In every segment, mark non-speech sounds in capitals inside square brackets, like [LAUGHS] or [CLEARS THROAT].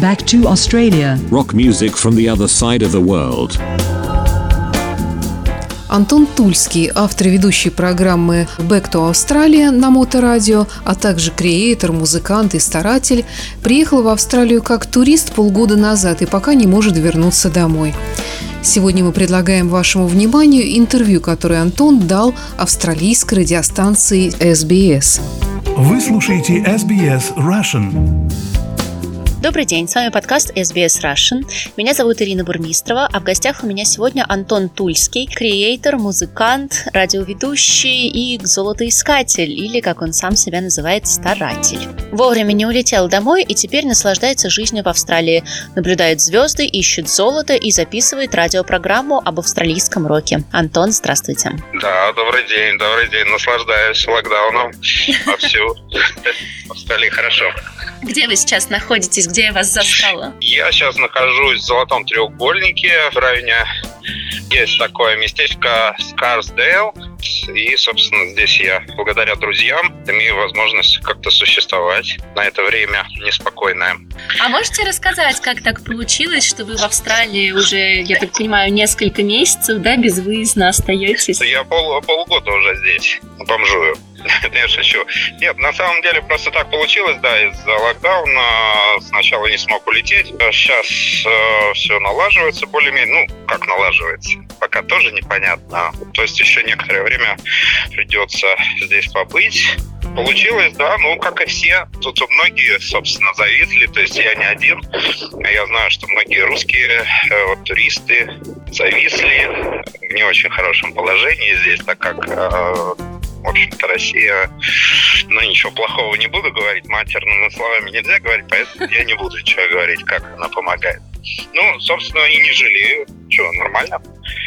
Back to Australia. Rock music from the other side of the world. Антон Тульский, автор и ведущий программы «Back to Australia» на Моторадио, а также креатор, музыкант и старатель, приехал в Австралию как турист полгода назад и пока не может вернуться домой. Сегодня мы предлагаем вашему вниманию интервью, которое Антон дал австралийской радиостанции SBS. Вы слушаете SBS Russian. Добрый день, с вами подкаст SBS Russian. Меня зовут Ирина Бурмистрова, а в гостях у меня сегодня Антон Тульский, креатор, музыкант, радиоведущий и золотоискатель, или, как он сам себя называет, старатель. Вовремя не улетел домой и теперь наслаждается жизнью в Австралии, наблюдает звезды, ищет золото и записывает радиопрограмму об австралийском роке. Антон, здравствуйте. Да, добрый день, добрый день. Наслаждаюсь локдауном вовсю. [LAUGHS] В Австралии хорошо. Где вы сейчас находитесь? Где я вас застала? Я сейчас нахожусь в Золотом треугольнике в районе есть такое местечко Скарсдейл, и, собственно, здесь я, благодаря друзьям, имею возможность как-то существовать на это время неспокойное. А можете рассказать, как так получилось, что вы в Австралии уже, я так понимаю, несколько месяцев, да, безвыездно остаетесь? Я пол, полгода уже здесь, бомжую. [LAUGHS] Я шучу. Нет, на самом деле просто так получилось, да, из-за локдауна сначала не смог улететь. Сейчас э, все налаживается более-менее, ну, как налаживается, пока тоже непонятно. То есть еще некоторое время придется здесь побыть. Получилось, да, ну, как и все. Тут многие, собственно, зависли, то есть я не один. Я знаю, что многие русские э, вот, туристы зависли в не очень хорошем положении здесь, так как э, в общем-то, Россия, ну, ничего плохого не буду говорить, матерными словами нельзя говорить, поэтому я не буду ничего говорить, как она помогает. Ну, собственно, и не жалею. Что, нормально.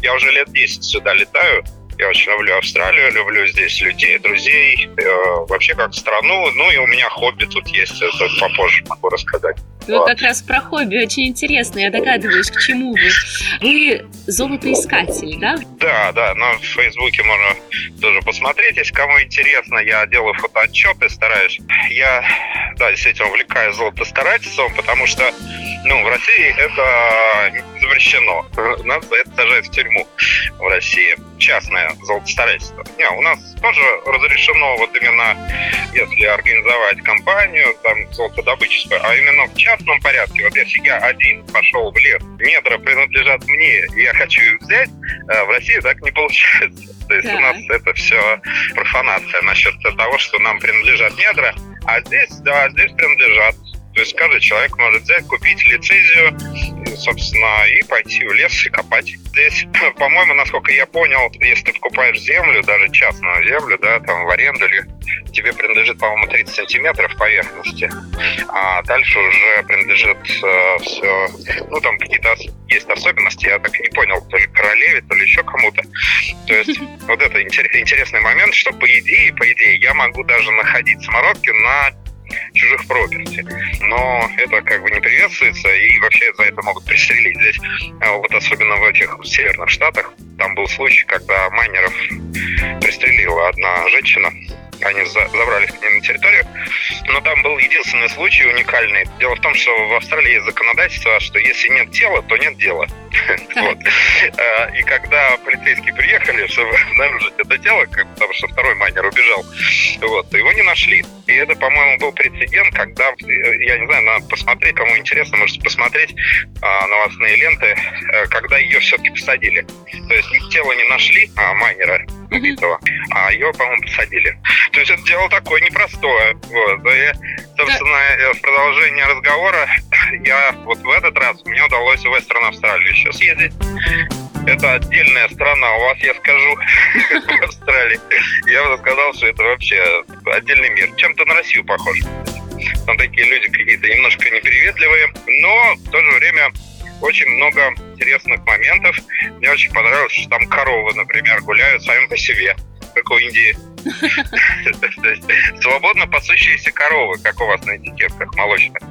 Я уже лет 10 сюда летаю. Я очень люблю Австралию, люблю здесь людей, друзей, э, вообще как страну. Ну и у меня хобби тут есть, это попозже могу рассказать. Ну, вот. как раз про хобби очень интересно. Я догадываюсь, к чему вы. Вы золотоискатель, да? Да, да. На Фейсбуке можно тоже посмотреть, если кому интересно. Я делаю фотоотчеты, стараюсь. Я, да, действительно увлекаюсь золотостарательством, потому что, ну, в России это запрещено. Нас за это сажают в тюрьму в России. Частное золотостарательство. Не, у нас тоже разрешено вот именно, если организовать компанию, там, золотодобыческую, а именно в частном порядке. Вот если я один пошел в лес, недра принадлежат мне, и я хочу их взять, э, в России так не получается. [LAUGHS] То есть да. у нас это все профанация насчет того, что нам принадлежат недра, а здесь, да, здесь принадлежат. То есть каждый человек может взять, купить лицензию, собственно, и пойти в лес и копать. Здесь, [CLEARS THROAT] по-моему, насколько я понял, если ты покупаешь землю, даже частную землю, да, там в аренду или тебе принадлежит, по-моему, 30 сантиметров поверхности, а дальше уже принадлежит э, все, ну, там какие-то есть особенности, я так и не понял, то ли королеве, то ли еще кому-то. То есть [LAUGHS] вот это интересный момент, что по идее, по идее, я могу даже находить самородки на чужих проперти. Но это как бы не приветствуется, и вообще за это могут пристрелить. Здесь, а, вот особенно в этих северных штатах, там был случай, когда майнеров пристрелила одна женщина, они забрались к ним на территорию. Но там был единственный случай уникальный. Дело в том, что в Австралии есть законодательство, что если нет тела, то нет дела. [LAUGHS] Вот. А, и когда полицейские приехали, чтобы обнаружить это тело, потому что второй майнер убежал, вот, его не нашли. И это, по-моему, был прецедент, когда, э, я не знаю, надо посмотреть, кому интересно, можете посмотреть а, новостные ленты, э, когда ее все-таки посадили. То есть тело не нашли, а майнера убитого, а ее, по-моему, посадили. То есть это дело такое непростое. Вот. И, собственно, э, в продолжение разговора я вот в этот раз мне удалось в Вестерн Австралию еще съездить. Это отдельная страна. У вас, я скажу, [LAUGHS] в Австралии. Я бы сказал, что это вообще отдельный мир. Чем-то на Россию похож. Там такие люди какие-то немножко неприветливые, но в то же время очень много интересных моментов. Мне очень понравилось, что там коровы, например, гуляют сами по себе, как у Индии. Свободно пасущиеся коровы, как у вас на этикетках молочных.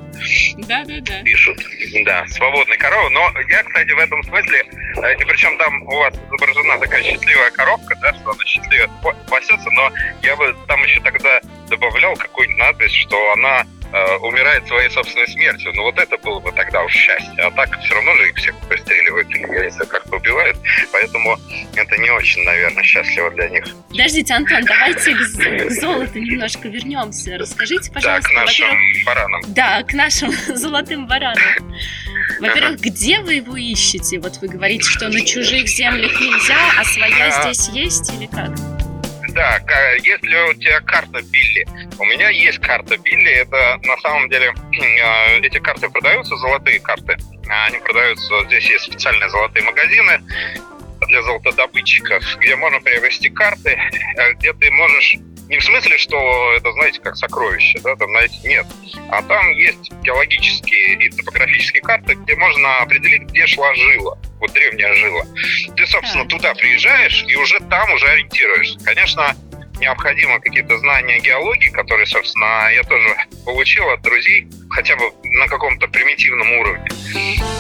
Да, да, да. Пишут. Да, свободные коровы. Но я, кстати, в этом смысле, э, и причем там у вас изображена такая счастливая коровка, да, что она счастливо пасется, но я бы там еще тогда добавлял какую-нибудь надпись, что она э, умирает своей собственной смертью. Ну вот это было бы тогда уж счастье. А так все равно же их всех пристреливают или, знаю, как-то убивают. Поэтому это не очень, наверное, счастливо для них. Подождите, Антон, давайте к, к золоту немножко вернемся. Расскажите, Да, пожалуйста, к нашим баранам. да, к нашим [LAUGHS] золотым баранам. Во-первых, где вы его ищете? Вот вы говорите, что на чужих землях нельзя, а своя А. здесь есть или как? Да, если у тебя карта Билли, у меня есть карта Билли, это на самом деле э, [CLEARS THROAT] эти карты продаются, золотые карты, А они продаются, здесь есть специальные золотые магазины для золотодобытчиков, где можно приобрести карты, э, где ты можешь не в смысле, что это, знаете, как сокровище, да, там, знаете, нет. А там есть геологические и топографические карты, где можно определить, где шла жила, вот древняя жила. Ты, собственно, туда приезжаешь и уже там уже ориентируешься. Конечно, необходимы какие-то знания геологии, которые, собственно, я тоже получил от друзей, хотя бы на каком-то примитивном уровне.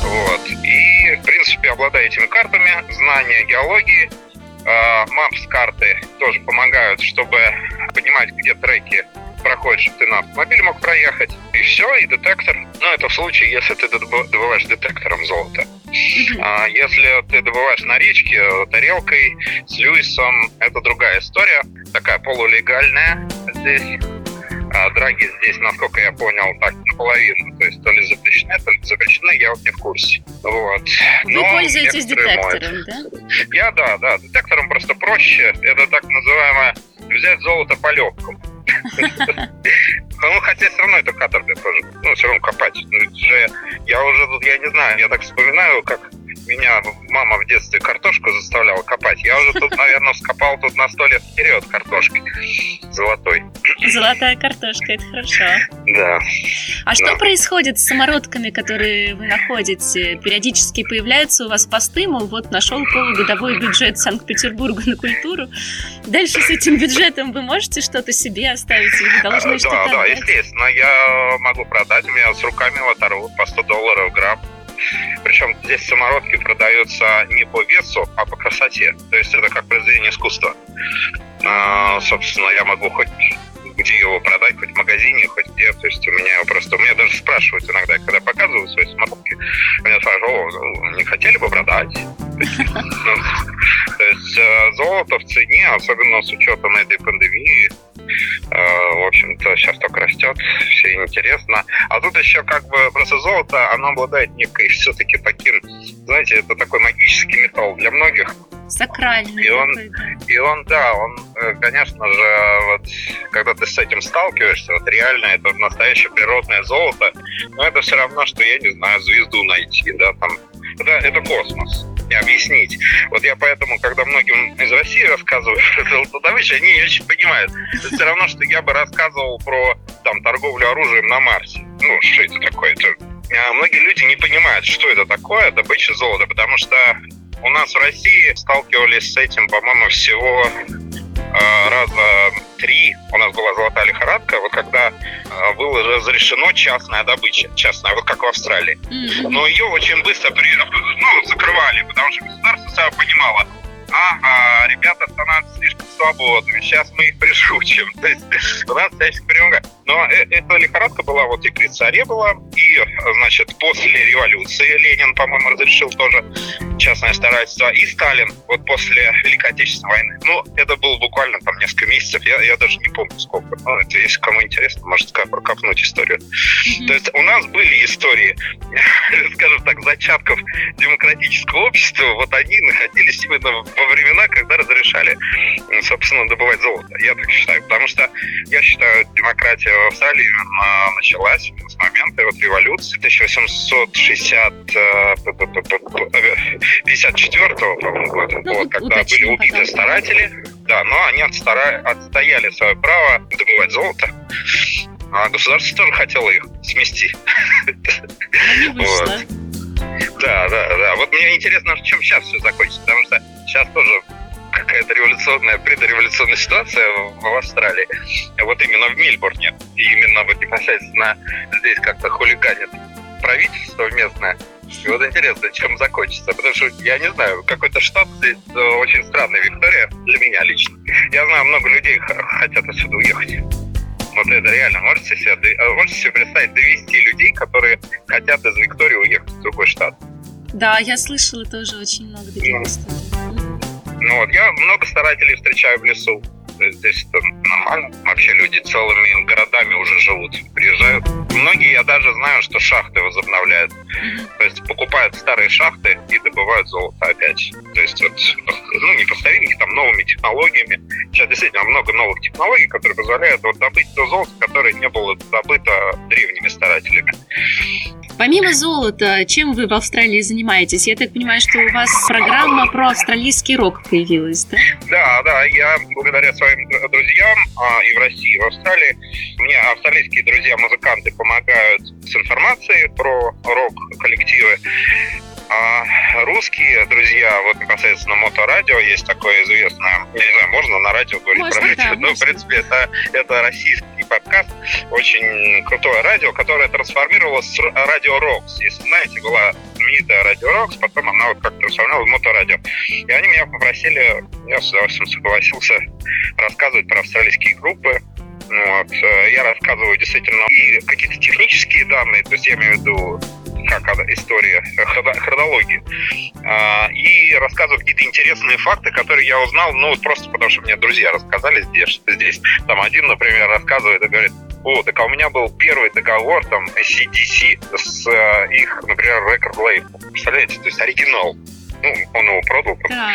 Вот. И, в принципе, обладая этими картами, знания геологии, мапс карты тоже помогают, чтобы понимать, где треки проходят, чтобы ты на автомобиле мог проехать. И все, и детектор. Ну, это в случае, если ты добы- добываешь детектором золото. А если ты добываешь на речке э, тарелкой с Льюисом, это другая история, такая полулегальная здесь. А драги здесь, насколько я понял, так наполовину. То есть то ли запрещены, то ли запрещены, я вот не в курсе. Вот. Вы Но пользуетесь детектором, да? Я да, да. Детектором просто проще. Это так называемое взять золото по легкому. Ну, хотя все равно это каторга тоже. Ну, все равно копать. Ну, это я уже тут, я не знаю, я так вспоминаю, как меня мама в детстве картошку заставляла копать. Я уже тут, наверное, скопал тут на сто лет вперед картошки золотой. Золотая картошка, это хорошо. Да. А что Да. происходит с самородками, которые вы находите? Периодически появляются у вас посты, мол, вот нашел полугодовой бюджет Санкт-Петербурга на культуру. Дальше с этим бюджетом вы можете что-то себе оставить или вы должны А, что-то да, да, отдать? естественно. Я могу продать. У меня с руками вот по 100 долларов грамм. Причем здесь самородки продаются не по весу, а по красоте. То есть это как произведение искусства. А, собственно, я могу хоть магазине, хоть где. То есть у меня его просто... У меня даже спрашивают иногда, когда показываю свои самородки, меня спрашивают, о, не хотели бы продать? Ну, То есть э, золото в цене, особенно с учетом этой пандемии, э, в общем-то, сейчас только растет, все интересно. А тут еще как бы просто золото, оно обладает некой все-таки таким, знаете, это такой магический металл для многих. Сакральный И он- такой, да. И он, да, он, э, конечно же, вот, когда ты с этим сталкиваешься, вот реально это настоящее природное золото, но это все равно, что, я не знаю, звезду найти, да, там, это, это космос. Не объяснить. Вот я поэтому, когда многим из России рассказываю про золотодобычу, они не очень понимают. Это все равно, что я бы рассказывал про там торговлю оружием на Марсе. Ну, что это такое? Это... а Многие люди не понимают, что это такое, добыча золота, потому что у нас в России сталкивались с этим, по-моему, всего э, раза три. У нас была золотая лихорадка, вот когда э, было разрешено частная добыча, частная, вот как в Австралии. Но ее очень быстро при, ну, закрывали, потому что государство сам понимало, ага, ребята становятся слишком свободными, сейчас мы их пришучим. [LAUGHS] То есть у нас всячески примагают. Но э- эта лихорадка была вот и при царе была, и, значит, после революции Ленин, по-моему, разрешил тоже частное старательство, и Сталин вот после Великой Отечественной войны. Ну, это было буквально там несколько месяцев, я, я даже не помню сколько. Ну, это, если кому интересно, может прокопнуть историю. То есть у нас были истории, [LAUGHS] скажем так, зачатков демократического общества, вот они находились именно во времена, когда разрешали, собственно, добывать золото. Я так считаю. Потому что я считаю, демократия в Австралии именно началась с момента вот революции 1860 э, п- п- п- п- 54 по-моему, года, Ну, вот, когда были уточним, убиты пожалуйста. старатели, да, но они отстара- отстояли свое право добывать золото. А государство тоже хотело их смести. [LAUGHS] Да, да, да. Вот мне интересно, чем сейчас все закончится, потому что сейчас тоже какая-то революционная, предреволюционная ситуация в, Австралии. Вот именно в Мельбурне. И именно вот непосредственно здесь как-то хулиганит правительство местное. И вот интересно, чем закончится. Потому что, я не знаю, какой-то штат здесь э, очень странный, Виктория, для меня лично. Я знаю, много людей хотят отсюда уехать. Вот это реально. Можете себе, э, можете себе представить довести людей, которые хотят из Виктории уехать в другой штат? Да, я слышала тоже очень много таких историй. Вот, я много старателей встречаю в лесу. Здесь это нормально. Вообще люди целыми городами уже живут, приезжают. Многие, я даже знаю, что шахты возобновляют. То есть покупают старые шахты и добывают золото опять. То есть вот, ну, не по старинке, там, новыми технологиями. Сейчас действительно много новых технологий, которые позволяют вот добыть то золото, которое не было добыто древними старателями. Помимо золота, чем вы в Австралии занимаетесь? Я так понимаю, что у вас программа про австралийский рок появилась, да? Да, да, я благодаря своим друзьям а, и в России, и в Австралии, мне австралийские друзья-музыканты помогают с информацией про рок-коллективы. А русские друзья, вот непосредственно моторадио, есть такое известное, я не знаю, можно на радио говорить можно, про радио, да, но можно. в принципе это, это российский подкаст, очень крутое радио, которое трансформировалось с радио Рокс. Если знаете, была знаменитая радио Рокс, потом она вот как трансформировалась в моторадио. И они меня попросили, я с удовольствием согласился рассказывать про австралийские группы, вот. э, Я рассказываю действительно и какие-то технические данные, то есть я имею в виду история э, хроно- хронологии. А, И рассказываю какие-то интересные факты, которые я узнал, ну, вот просто потому что мне друзья рассказали здесь. здесь. Там один, например, рассказывает и говорит, о, так а у меня был первый договор, там, CDC с э, их, например, рекорд лейбл. Представляете? То есть оригинал. Ну, он его продал Да.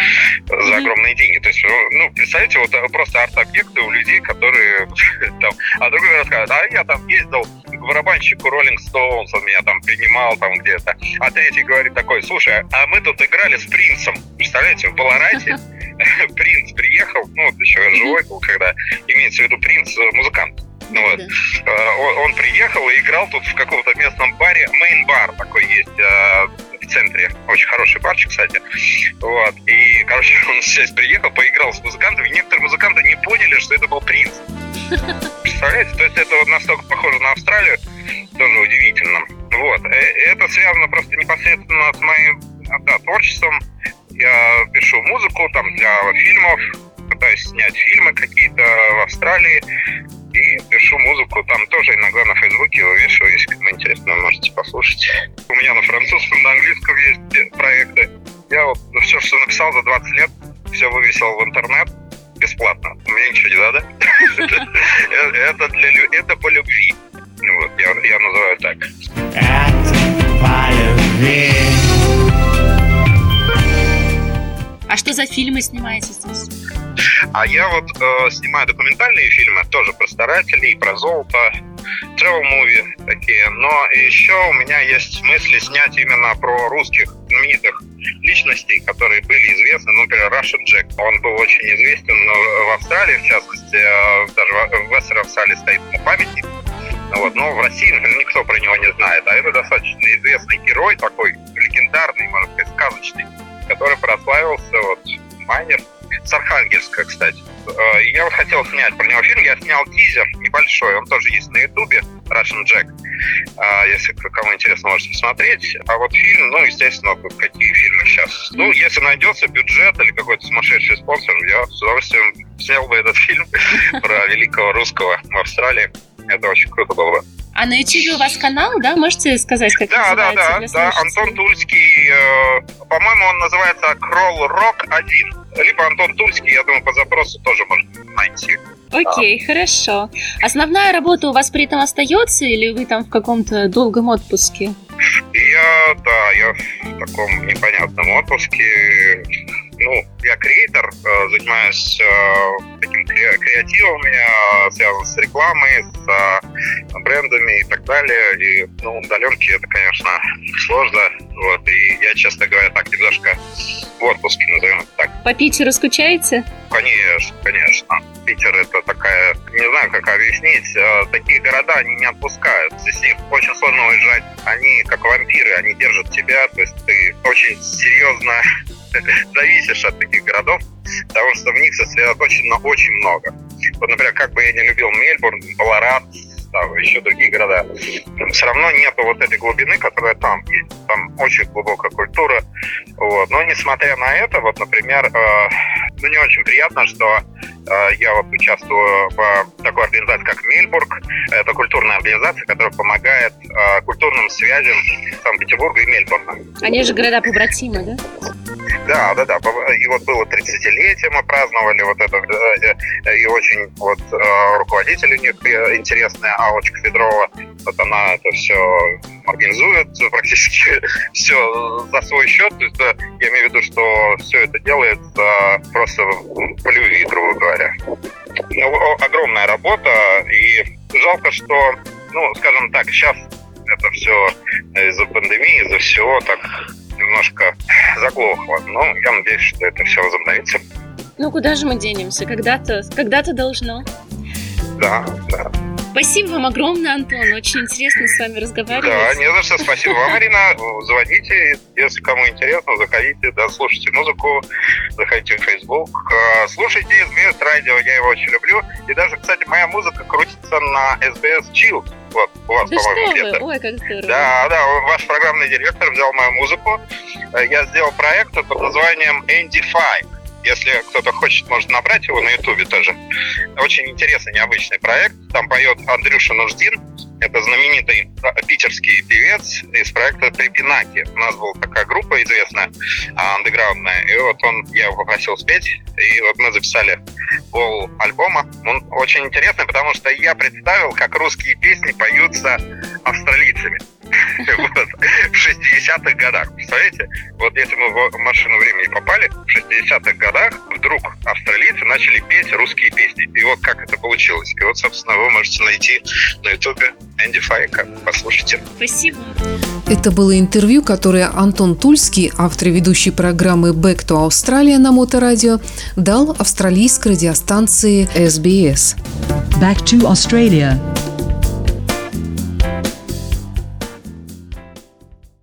за огромные деньги. То есть, ну, ну, представьте, вот э, просто арт-объекты у людей, которые [LAUGHS] там... А другой рассказывает, а я там ездил к барабанщику Rolling Stones, он меня там принимал там где-то. А третий говорит такой, слушай, а мы тут играли с Принцем. Представляете, в Баларате [LAUGHS] Принц приехал, ну, вот еще живой был, когда имеется в виду Принц, э, музыкант. Ну вот. Э, Он, он приехал и играл тут в каком-то местном баре. Мейн-бар такой есть э, в центре. Очень хороший барчик, кстати. Вот. И, короче, [LAUGHS] он здесь приехал, поиграл с музыкантами. И некоторые музыканты не поняли, что это был принц. [LAUGHS] Представляете? То есть это вот настолько похоже на Австралию. Тоже удивительно. Вот. Э, Это связано просто непосредственно с моим да, творчеством. Я пишу музыку там для фильмов, пытаюсь снять фильмы какие-то в Австралии и пишу музыку. Там тоже иногда на Фейсбуке вывешиваю, если кому интересно, можете послушать. У меня на французском, на английском есть проекты. Я вот все, что написал за 20 лет, все вывесил в интернет бесплатно. Мне ничего не надо. [LAUGHS] Это- для это по любви. Вот, я, я называю так. А что за фильмы снимаете здесь? А я вот э, снимаю документальные фильмы, тоже про старателей, про золото, travel movie такие. Но еще у меня есть мысли снять именно про русских знаменитых личностей, которые были известны. Ну, например, Russian Jack. Он был очень известен в Австралии, в частности, э, даже в- Вестер Австралии стоит ему памятник. Ну Вот, но в России, например, никто про него не знает. А это достаточно известный герой, такой легендарный, можно сказать, сказочный, который прославился, вот, майнер, с Архангельска, кстати. Э, Я хотел снять про него фильм, я снял тизер небольшой, он тоже есть на ютубе, Russian Jack. А, Если кому интересно, можете посмотреть. А вот фильм, ну, естественно, вот какие фильмы сейчас. Ну, если найдется бюджет или какой-то сумасшедший спонсор, я с удовольствием снял бы этот [LAUGHS] фильм про великого русского в Австралии. Это очень круто было бы. А на YouTube у вас канал, да? Можете сказать, как Да, да, называется да, да. слушателей? Антон Тульский, э, по-моему, он называется Кролл Рок 1. Либо Антон Тульский, я думаю, по запросу тоже можно найти. Окей, хорошо. Основная работа у вас при этом остается или вы там в каком-то долгом отпуске? Я, да, я в таком непонятном отпуске. Ну, я креатор, э, занимаюсь э, таким кре- креативом, у меня связан с рекламой, с э, брендами и так далее. И, ну, удаленки это, конечно, сложно. Вот, и я, честно говоря, так немножко в отпуске, назовем это так. По Питеру скучаете? Конечно, конечно. Питер это такая, не знаю, как объяснить, э, такие города, они не отпускают. Здесь них очень сложно уезжать. Они как вампиры, они держат тебя, то есть ты очень серьезно [LAUGHS] зависишь от таких городов, потому что в них сосредоточено очень много. Вот, например, как бы я не любил Мельбурн, Баларат, там, еще другие города, все равно нету вот этой глубины, которая там есть. Там очень глубокая культура. Вот. Но несмотря на это, вот, например, э, мне очень приятно, что э, я вот участвую в такой организации, как Мельбург. Это культурная организация, которая помогает э, культурным связям Санкт-Петербурга и Мельбурга. Они же города-побратимы, да? Да, да, да. И вот было 30-летие, мы праздновали вот это. э, э, И очень вот э, руководитель у них э, интересная, Аллочка Федорова. Вот она это все организует практически [LAUGHS] все за свой счет. То есть, э, я имею в виду, что все это делается просто по любви, грубо говоря. Ну, огромная работа, и жалко, что, ну, скажем так, сейчас это все из-за пандемии, из-за всего так немножко заглохло. Но я надеюсь, что это все возобновится. Ну куда же мы денемся? Когда-то, когда-то должно. Да, да. Спасибо вам огромное, Антон. Очень интересно с вами разговаривать. Да, не за что. Спасибо вам, Марина. Звоните, если кому интересно, заходите, да, слушайте музыку, заходите в Facebook, э, слушайте SBS радио, я его очень люблю. И даже, кстати, моя музыка крутится на SBS Chill. Вот, у вас, Да по-моему, где-то. Ой, как здорово. Да, да, ваш программный директор взял мою музыку. Э, Я сделал проект под названием Andy Fi. Если кто-то хочет, может набрать его на Ютубе тоже. Очень интересный, необычный проект. Там поет Андрюша Нуждин. Это знаменитый э, питерский певец из проекта Трипинаки. У нас была такая группа известная, а, андеграундная. И вот он, я его попросил спеть. И вот мы записали пол альбома. Он очень интересный, потому что я представил, как русские песни поются австралийцами. [LAUGHS] Вот. В 60-х годах. Представляете? Вот если мы в машину времени попали, в 60-х годах вдруг австралийцы начали петь русские песни. И вот как это получилось. И вот, собственно, вы можете найти на ютубе Энди Файка. Послушайте. Спасибо. Это было интервью, которое Антон Тульский, автор и ведущий программы «Back to Australia» на Моторадио, дал австралийской радиостанции SBS. Back to Australia